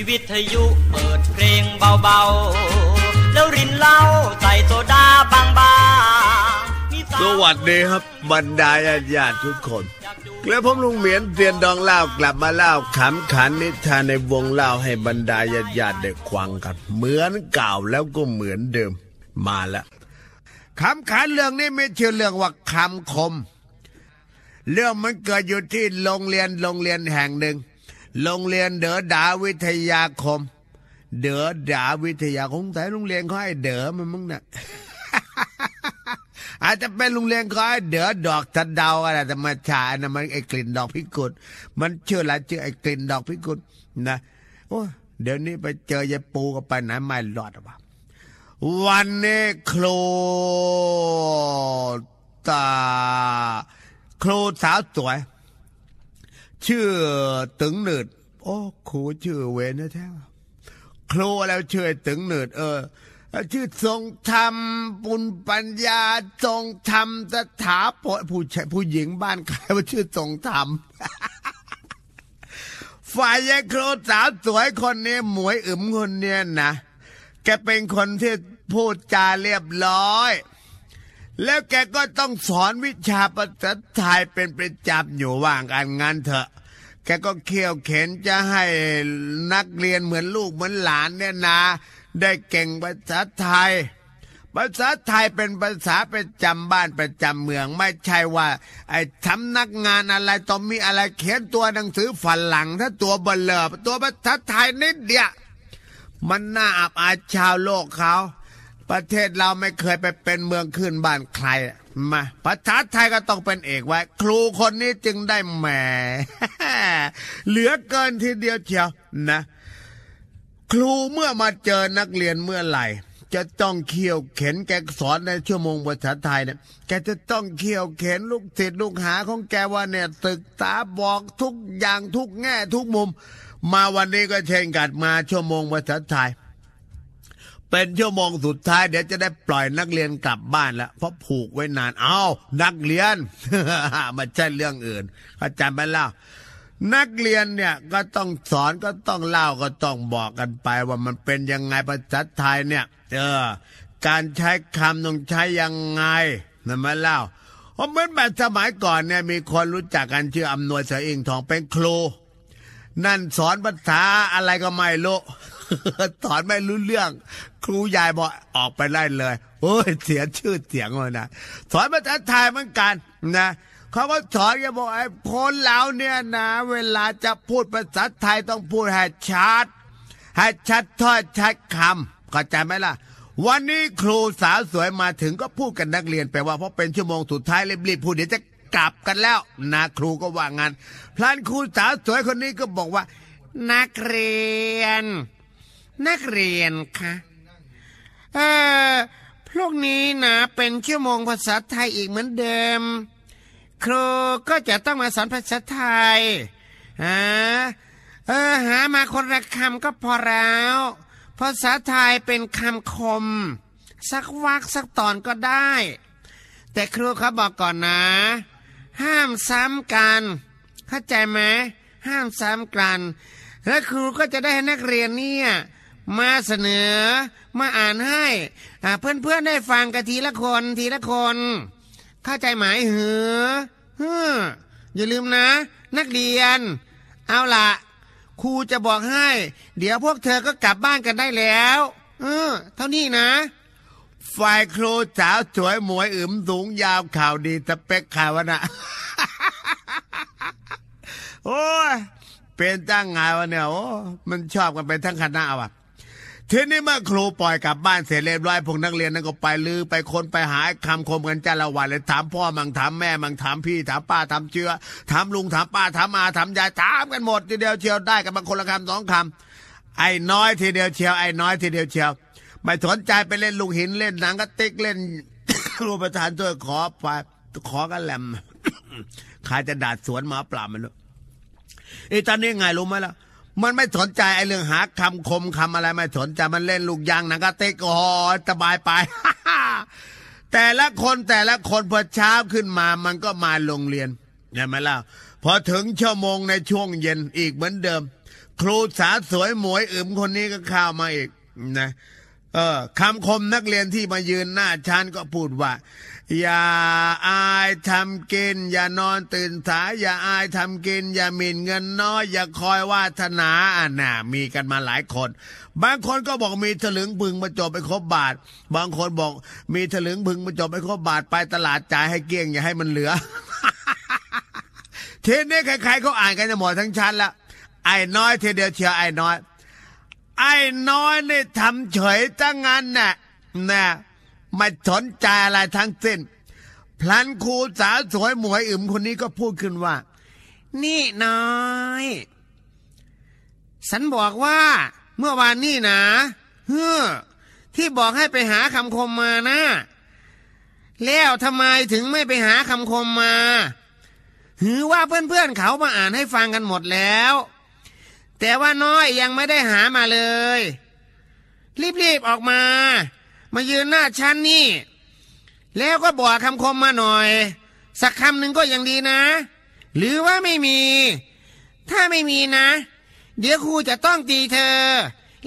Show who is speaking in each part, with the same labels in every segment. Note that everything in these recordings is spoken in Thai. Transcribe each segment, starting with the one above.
Speaker 1: มีวิทยุเปิดเพลงเบาๆ แล้วรินเหล้าใส่โซดาบางๆ
Speaker 2: สวัสดีครับบรรดาญาติทุกคนแล้วผมลุงเหมียนเตียนดองเล่ากลับมาเล่าขำขันนิทานในวงเล่าให้บรรดาญาติญาติได้ควังกัน เหมือนเก่าแล้วก็เหมือนเดิมมาแล้วคำขันเรื่องนี้ไม่เชื่อเรื่องว่าคำคม เรื่องมันเกิดอยู่ที่โรงเรียนโรงเรียนแห่งหนึ่ง โรงเรียนเดอดาวิทยาคม เดอดาวิทยาคมแต่โรงเรียนเขาให้เดอมันมึงนะ่ะอาจจะเป็นโรงเรียนเขาให้เดอดอกตะเดาอะไรแต่มาชานะมันไอ้กลิ่นดอกพิกุลมันเชื่อละชื่อไอ้กลิ่นดอกพิกุลนะโอ้เดี๋ยวนี้ไปเจอยายปูก็ไปไหนไม่รอดหรอวันนี้ครูตาครูสาวสวย ชื่อตึงหนืดโอ้ครูชื่อเวนนะแท้ครูแล้วชื่อตึงหนืดเออชื่อทรงธรรมปุญปัญญาทรงธรรมสถาปผู้ชายผู้หญิงบ้านใครว่าชื่อทรงธรรมฝ่ายยายครูสาวสวยคนนี้หมวยอึมคนเนี้ยนะแกเป็นคนที่พูดจาเรียบร้อย แล้วแกก็ต้องสอนวิชาภาษาไทยเป็นประจำอยู่ว่างกันงานเถอะ แกก็เขี่ยวเข็นจะให้นักเรียนเหมือนลูกเหมือนหลานเนี่ยนะ ได้เก่งภาษาไทย ภาษาไทยเป็นภาษาประจำบ้านประจำเมือง ไม่ใช่ว่า ไอ้ทำนักงานอะไรต้องมีอะไรเขียนตัวหนังสือฝรั่งถ้าตัวเบลเลอตัวภาษาไทยนิดเดียวมันน่าอับอายชาวโลกเขา ประเทศเราไม่เคยไปเป็นเมืองขึ้นบ้านใครมาภาษาไทยก็ต้องเป็นเอกไว้ ครูคนนี้จึงได้แหมเหลือเกินทีเดียวเชียวนะ ครูเมื่อมาเจอนักเรียนเมื่อไหร่จะต้องเขี่ยวเข็นแกสอนในชั่วโมงภาษาไทยเนี่ยแกจะต้องเขี่ยวเข็นลูกศิษย์ลูกหาของแกว่าเนี่ยศึกษาบอกทุกอย่างทุกแง่ทุกมุม มาวันนี้ก็เช่นกันมาชั่วโมงภาษาไทย เป็นชั่วโมงสุดท้ายเดี๋ยวจะได้ปล่อยนักเรียนกลับบ้านแล้วเพราะผูกไว้นานเอานักเรียนมันใช่เรื่องอื่นเข้าใจไหมล่ะนักเรียนเนี่ยก็ต้องสอนก็ต้องเล่าก็ต้องบอกกันไป ว่ามันเป็นยังไงภาษาไทยเนี่ยเออการใช้คำต้องใช้ยังไงนั่นมาเล่าเหมือนแบบสมัยก่อนเนี่ยมีคนรู้จักกันชื่ออำนวยเสอิงทองเป็นครูนั่นสอนภาษาอะไรก็ไม่รู้ สอนไม่รู้เรื่อง ครูยายบอกออกไปได้เลยโอ้ยเสียชื่อเสียงเลยนะสอนภาษาไทยเหมือนกันนะเขาก็สอนแกบอกไอ้คนเราเนี่ยนะ เวลาจะพูดภาษาไทยต้องพูดให้ชัดให้ชัดถ้อยชัดคำเข้าใจไหมล่ะ วันนี้ครูสาวสวยมาถึงก็พูดกันนักเรียนไปว่าเพราะเป็นชั่วโมงสุดท้ายรีบๆพูดเดี๋ยวจะกลับกันแล้วนะครูก็ว่างานพลานครูสาวสวยคนนี้ก็บอกว่า นักเรียน นักเรียนคะเออพวกนี้นะเป็นชั่วโมงภาษาไทยอีกเหมือนเดิม ครูก็จะต้องมาสอนภาษาไทยฮะเออหามาคนละคำก็พอแล้ว ภาษาไทยเป็นคำคม สักวักสักตอนก็ได้ แต่ครูเขาบอกก่อนนะ ห้ามซ้ำกัน เข้าใจไหมห้ามซ้ำกัน และครูก็จะได้ให้นักเรียนเนี่ย มาเสนอ มาอ่านให้เพื่อนเพื่อนได้ฟังกันทีละคนทีละคน เข้าใจหมายหือฮึอย่าลืมนะ นักเรียน เอาละครูจะบอกให้ เดี๋ยวพวกเธอก็กลับบ้านกันได้แล้ว เออ เท่านี้นะฝ่ายครูสาวสวยหมวยอึมสูงยาวข่าวดีสเปกข่าวนะโอ้ยเป็นตั้งไงวะเนี่ยโอ้มันชอบกันไปทั้งคณะว่ะ ทีนี้เมื่อครูปล่อยกลับบ้านเสร็จเรียบร้อยพวกนักเรียนนั้นก็ไปลือไปคนไปหาคำคมกันจ้าละวันเลยถามพ่อมังถามแม่มังถามพี่ถามป้าถามเชื้อถามลุงถามป้าถามอาถามยายถามกันหมดทีเดียวเชียวได้กันบางคนละคำสองคำไอ้น้อยทีเดียวเชียวไอ้น้อยทีเดียวเชียวไม่สนใจไปเล่นลูกหินเล่นหนังก็ติ๊กเล่นรูปประธานช่วยขอไปขอกันแหลมใครจะดาดสวนมาปราบมันไอ้ตอนนี้ไงรู้ไหมล่ะ มันไม่สนใจไอ้เรื่องหาคำคมคำอะไรไม่สนใจมันเล่นลูกยางหนังกระเตกอ๋อสบายไป แต่ละคนแต่ละคนพอเช้าขึ้นมามันก็มาโรงเรียนเห็นไหมล่ะพอถึงชั่วโมงในช่วงเย็นอีกเหมือนเดิม ครูสาสวยหมวยอึมคนนี้ก็เข้ามาอีกนะ ออคำคมนักเรียนที่มายืนหน้าชั้นก็พูดว่า อย่าอายทำกิน อย่านอนตื่นสายอย่าอายทำกิน อย่าหมิ่นเงินน้อย อย่าคอยวาฒนาอะน่ะมีกันมาหลายคน บางคนก็บอกมีถลึงพึงมาจบไปครบบาท บางคนบอกมีถลึงพึงมาจบไปครบบาทไปตลาดจ่ายให้เกี้ยงอย่าให้มันเหลือ เทีนี้ใครๆเขาอ่านกันจะหมดทั้งชั้นล้วไอ้น้อยเทเดียวเชียวไอ้น้อย ไอ้น้อยนี่ทำเฉยตั้งงั้นน่ะนะไม่สนใจอะไรทั้งสิ้น พลันครูสาวสวยหมวยอึมคนนี้ก็พูดขึ้นว่า
Speaker 3: นี่น้อยฉันบอกว่า เมื่อวานนี่นะเฮ้อที่บอกให้ไปหาคำคมมานะแล้วทำไมถึงไม่ไปหาคำคมมา หือว่าเพื่อนๆเขามาอ่านให้ฟังกันหมดแล้ว แต่ว่าน้อยยังไม่ได้หามาเลย รีบๆออกมา มายืนหน้าชั้นนี่ แล้วก็บอกคำคมมาหน่อย สักคำหนึ่งก็ยังดีนะ หรือว่าไม่มี ถ้าไม่มีนะ เดี๋ยวครูจะต้องตีเธอ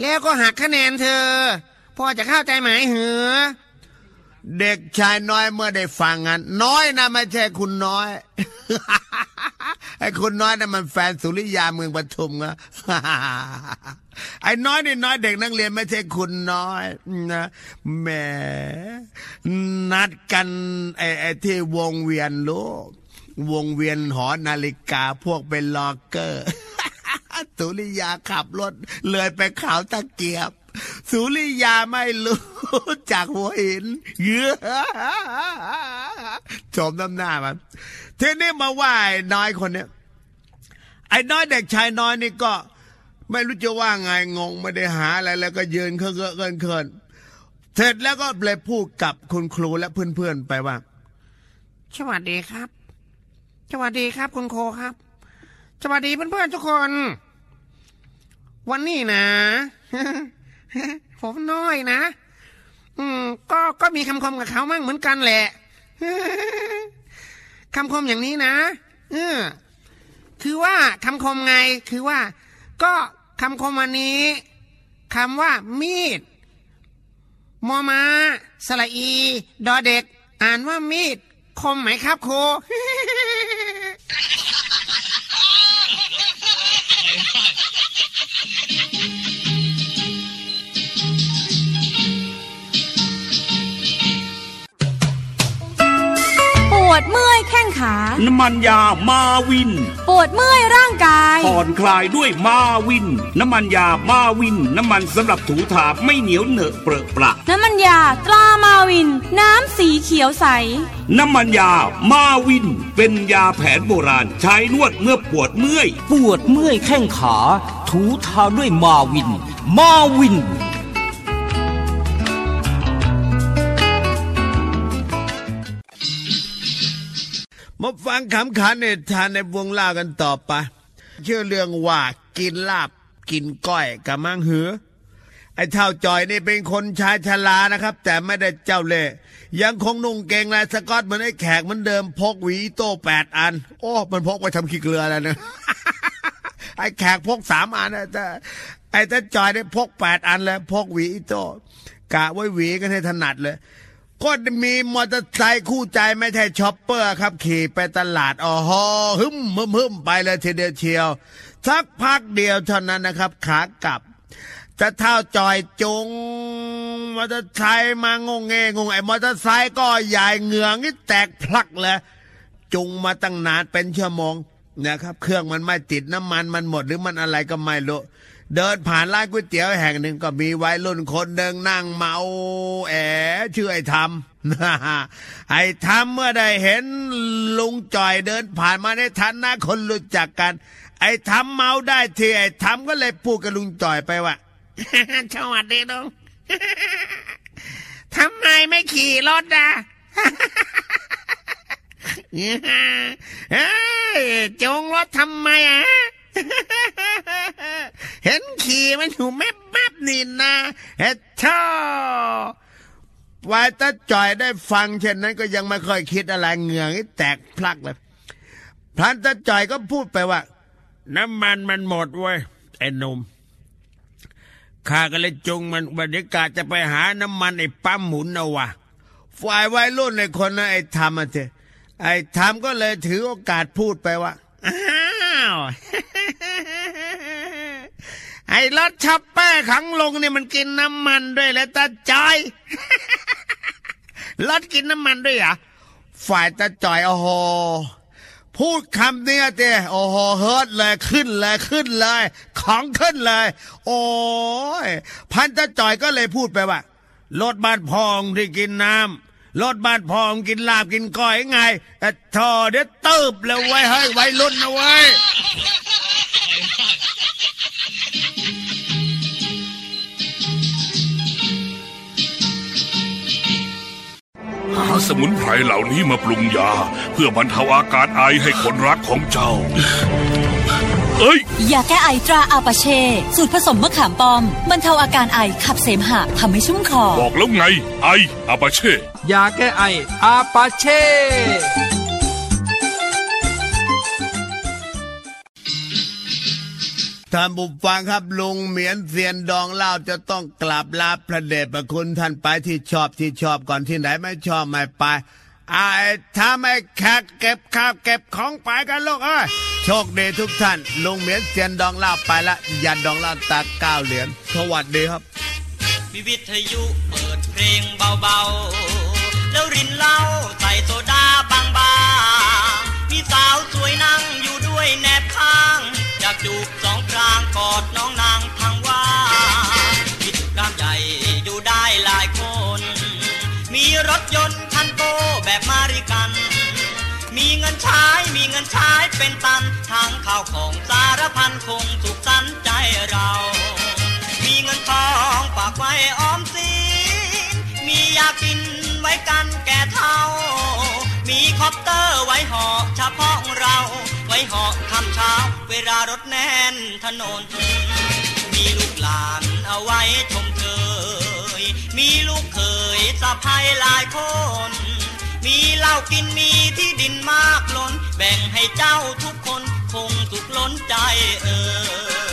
Speaker 3: แล้วก็หักคะแนนเธอ พอจะเข้าใจไหมเหรอ
Speaker 2: เด็กชายน้อยเมื่อได้ฟังงั้นน้อยนะไม่ใช่คุณน้อยไอ้คุณน้อยนะมันแฟนสุริยาเมืองปทุมนะไอ้น้อยนี่น้อยเด็กนักเรียนไม่ใช่คุณน้อยนะแหมนัดกันไอ้ไอ้ที่วงเวียนลูกวงเวียนหอนาฬิกาพวกเป็นล็อกเกอร์สุริยาขับรถเลยไปขาวตะเกียบ สุริยาไม่รู้จากหัวหินเยื้อชมน้ำหน้ามันทีนี้มาว่าไอ้น้อยคนเนี้ยไอ้น้อยเด็กชายน้อยนี่ก็ ไม่รู้จะว่าไงงงไม่ได้หาอะไรแล้วก็ยืนเคอะเคอะเคินเคินเสร็จแล้วก็เลยพูดกับคุณครูและเพื่อนๆไปว่า
Speaker 3: สวัสดีครับ สวัสดีครับคุณโคครับ สวัสดีเพื่อนๆทุกคน วันนี้นะ ผมน้อยนะ อืม ก็ก็มีคำคมกับเขามั่งเหมือนกันแหละคำคมอย่างนี้นะเออคือว่าคำคมไง คือว่า ก็คำคมวันนี้คำว่ามีดมอมาสระอี ดอเด็ก อ่านว่ามีด คมไหมครับโค
Speaker 4: ป ข้งขา
Speaker 5: น้ำมันยามาวิน
Speaker 4: ปวดเมื่อยร่างกาย
Speaker 5: ผ่อนคลายด้วยมาวิน น้ำมันยามาวิน น้ำมันสำหรับถูถาไม่เหนียวเหนอะเปรอะประ
Speaker 4: น้ำมันยาตรามาวิน น้ำสีเขียวใส
Speaker 5: น้ำมันยามาวิน เป็นยาแผนโบราณ ใช้นวดเมื่อปวดเมื่อย
Speaker 6: ปวดเมื่อยแข้งขา ถูทาด้วยมาวิน มาวิน
Speaker 2: มาฟังคำขันเนทานในวงเล่ากันต่อไปเชื่อเรื่องว่ากินลาบกินก้อยกับมังหือ ไอ้เท่าจอยนี่เป็นคนชายชรานะครับ แต่ไม่ได้เจ้าเล่ยังคงนุ่งเกงลายสกอตเหมือนไอ้แขกเหมือนเดิมพกหวีโต้แปดอัน โอ้มันพกไปทำขี้เกลือแล้วนะไอ้แขกพกสามอันนะแต่ไอ้เจ้าจอยเนี่ยพกแปดอันแล้วพกหวีโต้กะไว้หวีกันให้ถนัดเลย ก็มีมอเตอร์ไซค์คู่ใจไม่ใช่ช็อปเปอร์ครับ ขี่ไปตลาดอ๋อฮอหึมหึมหึมไปเลยทีเดียวเชียว สักพักเดียวเท่านั้นนะครับ ขากลับ จะเท่าจอยจงมอเตอร์ไซค์มางงเงงงไอ้มอเตอร์ไซค์ก็ใหญ่เหงืองนี่แตกพลักเลยจุงมาตั้งนานเป็นชั่วโมงนะครับ เครื่องมันไม่ติดน้ำมันมันหมดหรือมันอะไรก็ไม่รู้ เดินผ่านร้านก๋วยเตี๋ยวแห่งหนึ่งก็มีวัยรุ่นคนหนึ่งนั่งเมาแอชื่อไอ้ทำไอ้ทำเมื่อได้เห็นลุงจ่อยเดินผ่านมาในฐานะคนรู้จักกัน ไอ้ทำเมาได้ทีไอ้ทำก็เลยพูดกับลุงจ่อยไปว่า
Speaker 3: สวัสดีลุงทำไมไม่ขี่รถอะเอ้ยจงรถทำไมอะ เห็นขี่มันอยู่แมบแมบนี่นะเฮ็ดช่อ
Speaker 2: วายตาจ่อยได้ฟัง เช่นนั้นก็ยังไม่ค่อยคิดอะไรเหงื่อนี่แตกพลักเลยพลันตาจ่อยก็พูดไปว่า น้ำมันมันหมดเว้ยไอ้หนุ่มข้าก็เลยจุงมันบรรยากาศจะไปหาน้ำมันไอ้ปั๊มหมุนเอาวะฝ่ายวัยรุ่นไอ้คนนะไอ้ทำอะเถอะไอ้ทำก็เลยถือโอกาสพูดไปว่าอ้าว ไอ้รถชับแป้ขังลงเนี่ยมันกินน้ำมันด้วยแล้วตาจอยรถกินน้ำมันด้วยเหรอะฝ่ายตาจอยโอ้โหพูดคำเนี้ยเต้โอ้โหเฮิร์ตเลยขึ้นเลยขึ้นเลย ของขึ้นเลย โอ้ยพันตาจอยก็เลยพูดไปว่ารถบ้านพองที่กินน้ำรถบ้านพองกินลาบกินก้อยไงแต่ทอเดี๋ยวเติบเลยไว้เฮ้ยไว้รุ่นนะไว้า
Speaker 7: สมุนไพรเหล่านี้มาปรุงยา เพื่อบรรเทาอาการไอให้คนรักของเจ้า เอ้ย
Speaker 8: ยาแก้ไอตราอาปาเช่ สูตรผสมมะขามป้อมบรรเทาอาการไอขับเสมหะทำให้ชุ่มคอ
Speaker 7: บอกแล้วไง ไออาปาเช่
Speaker 6: ยาแก้ไออาปาเช่
Speaker 2: ท่านผู้ฟังครับลุงเหมียนเซียนดองเล่าจะต้องกราบลาพระเดชพระคุณท่านไปที่ชอบที่ชอบก่อนที่ไหนไม่ชอบไม่ไปไอ้ถ้าไม่แขกเก็บข้าวเก็บของไปกันลูกเอ้ยโชคดีทุกท่าน ลุงเหมียนเซียนดองเล่าไปละยันดองเล่าตาเก้าเหรียญสวัสดีครับ
Speaker 1: มีวิทยุเปิดเพลงเบาๆ แล้วรินเหล้าใส่โซดาบางๆมีสาวสวยนั่งอยู่ด้วยแนบข้างอยากจูบ ดน้องนางทางว่ากิจกรรมใหญ่อยู่ได้หลายคน มีรถยนต์คันโตแบบมาริกัน มีเงินใช้มีเงินใช้เป็นตันทางข้าวของสารพันคงสุขสันใจเรา มีเงินทองฝากไว้ออมสินมียากินไว้กันแก่เท่า มีคอปเตอร์ไว้หาะเฉพาะ เหอกทำเช้า เวลารถแน่นถนน มีลูกหลานเอาไว้ชมเชยมีลูกเคยสะพายหลายคน มีเหล้ากินมีที่ดินมากล้น แบ่งให้เจ้าทุกคนคงสุขล้นใจเออ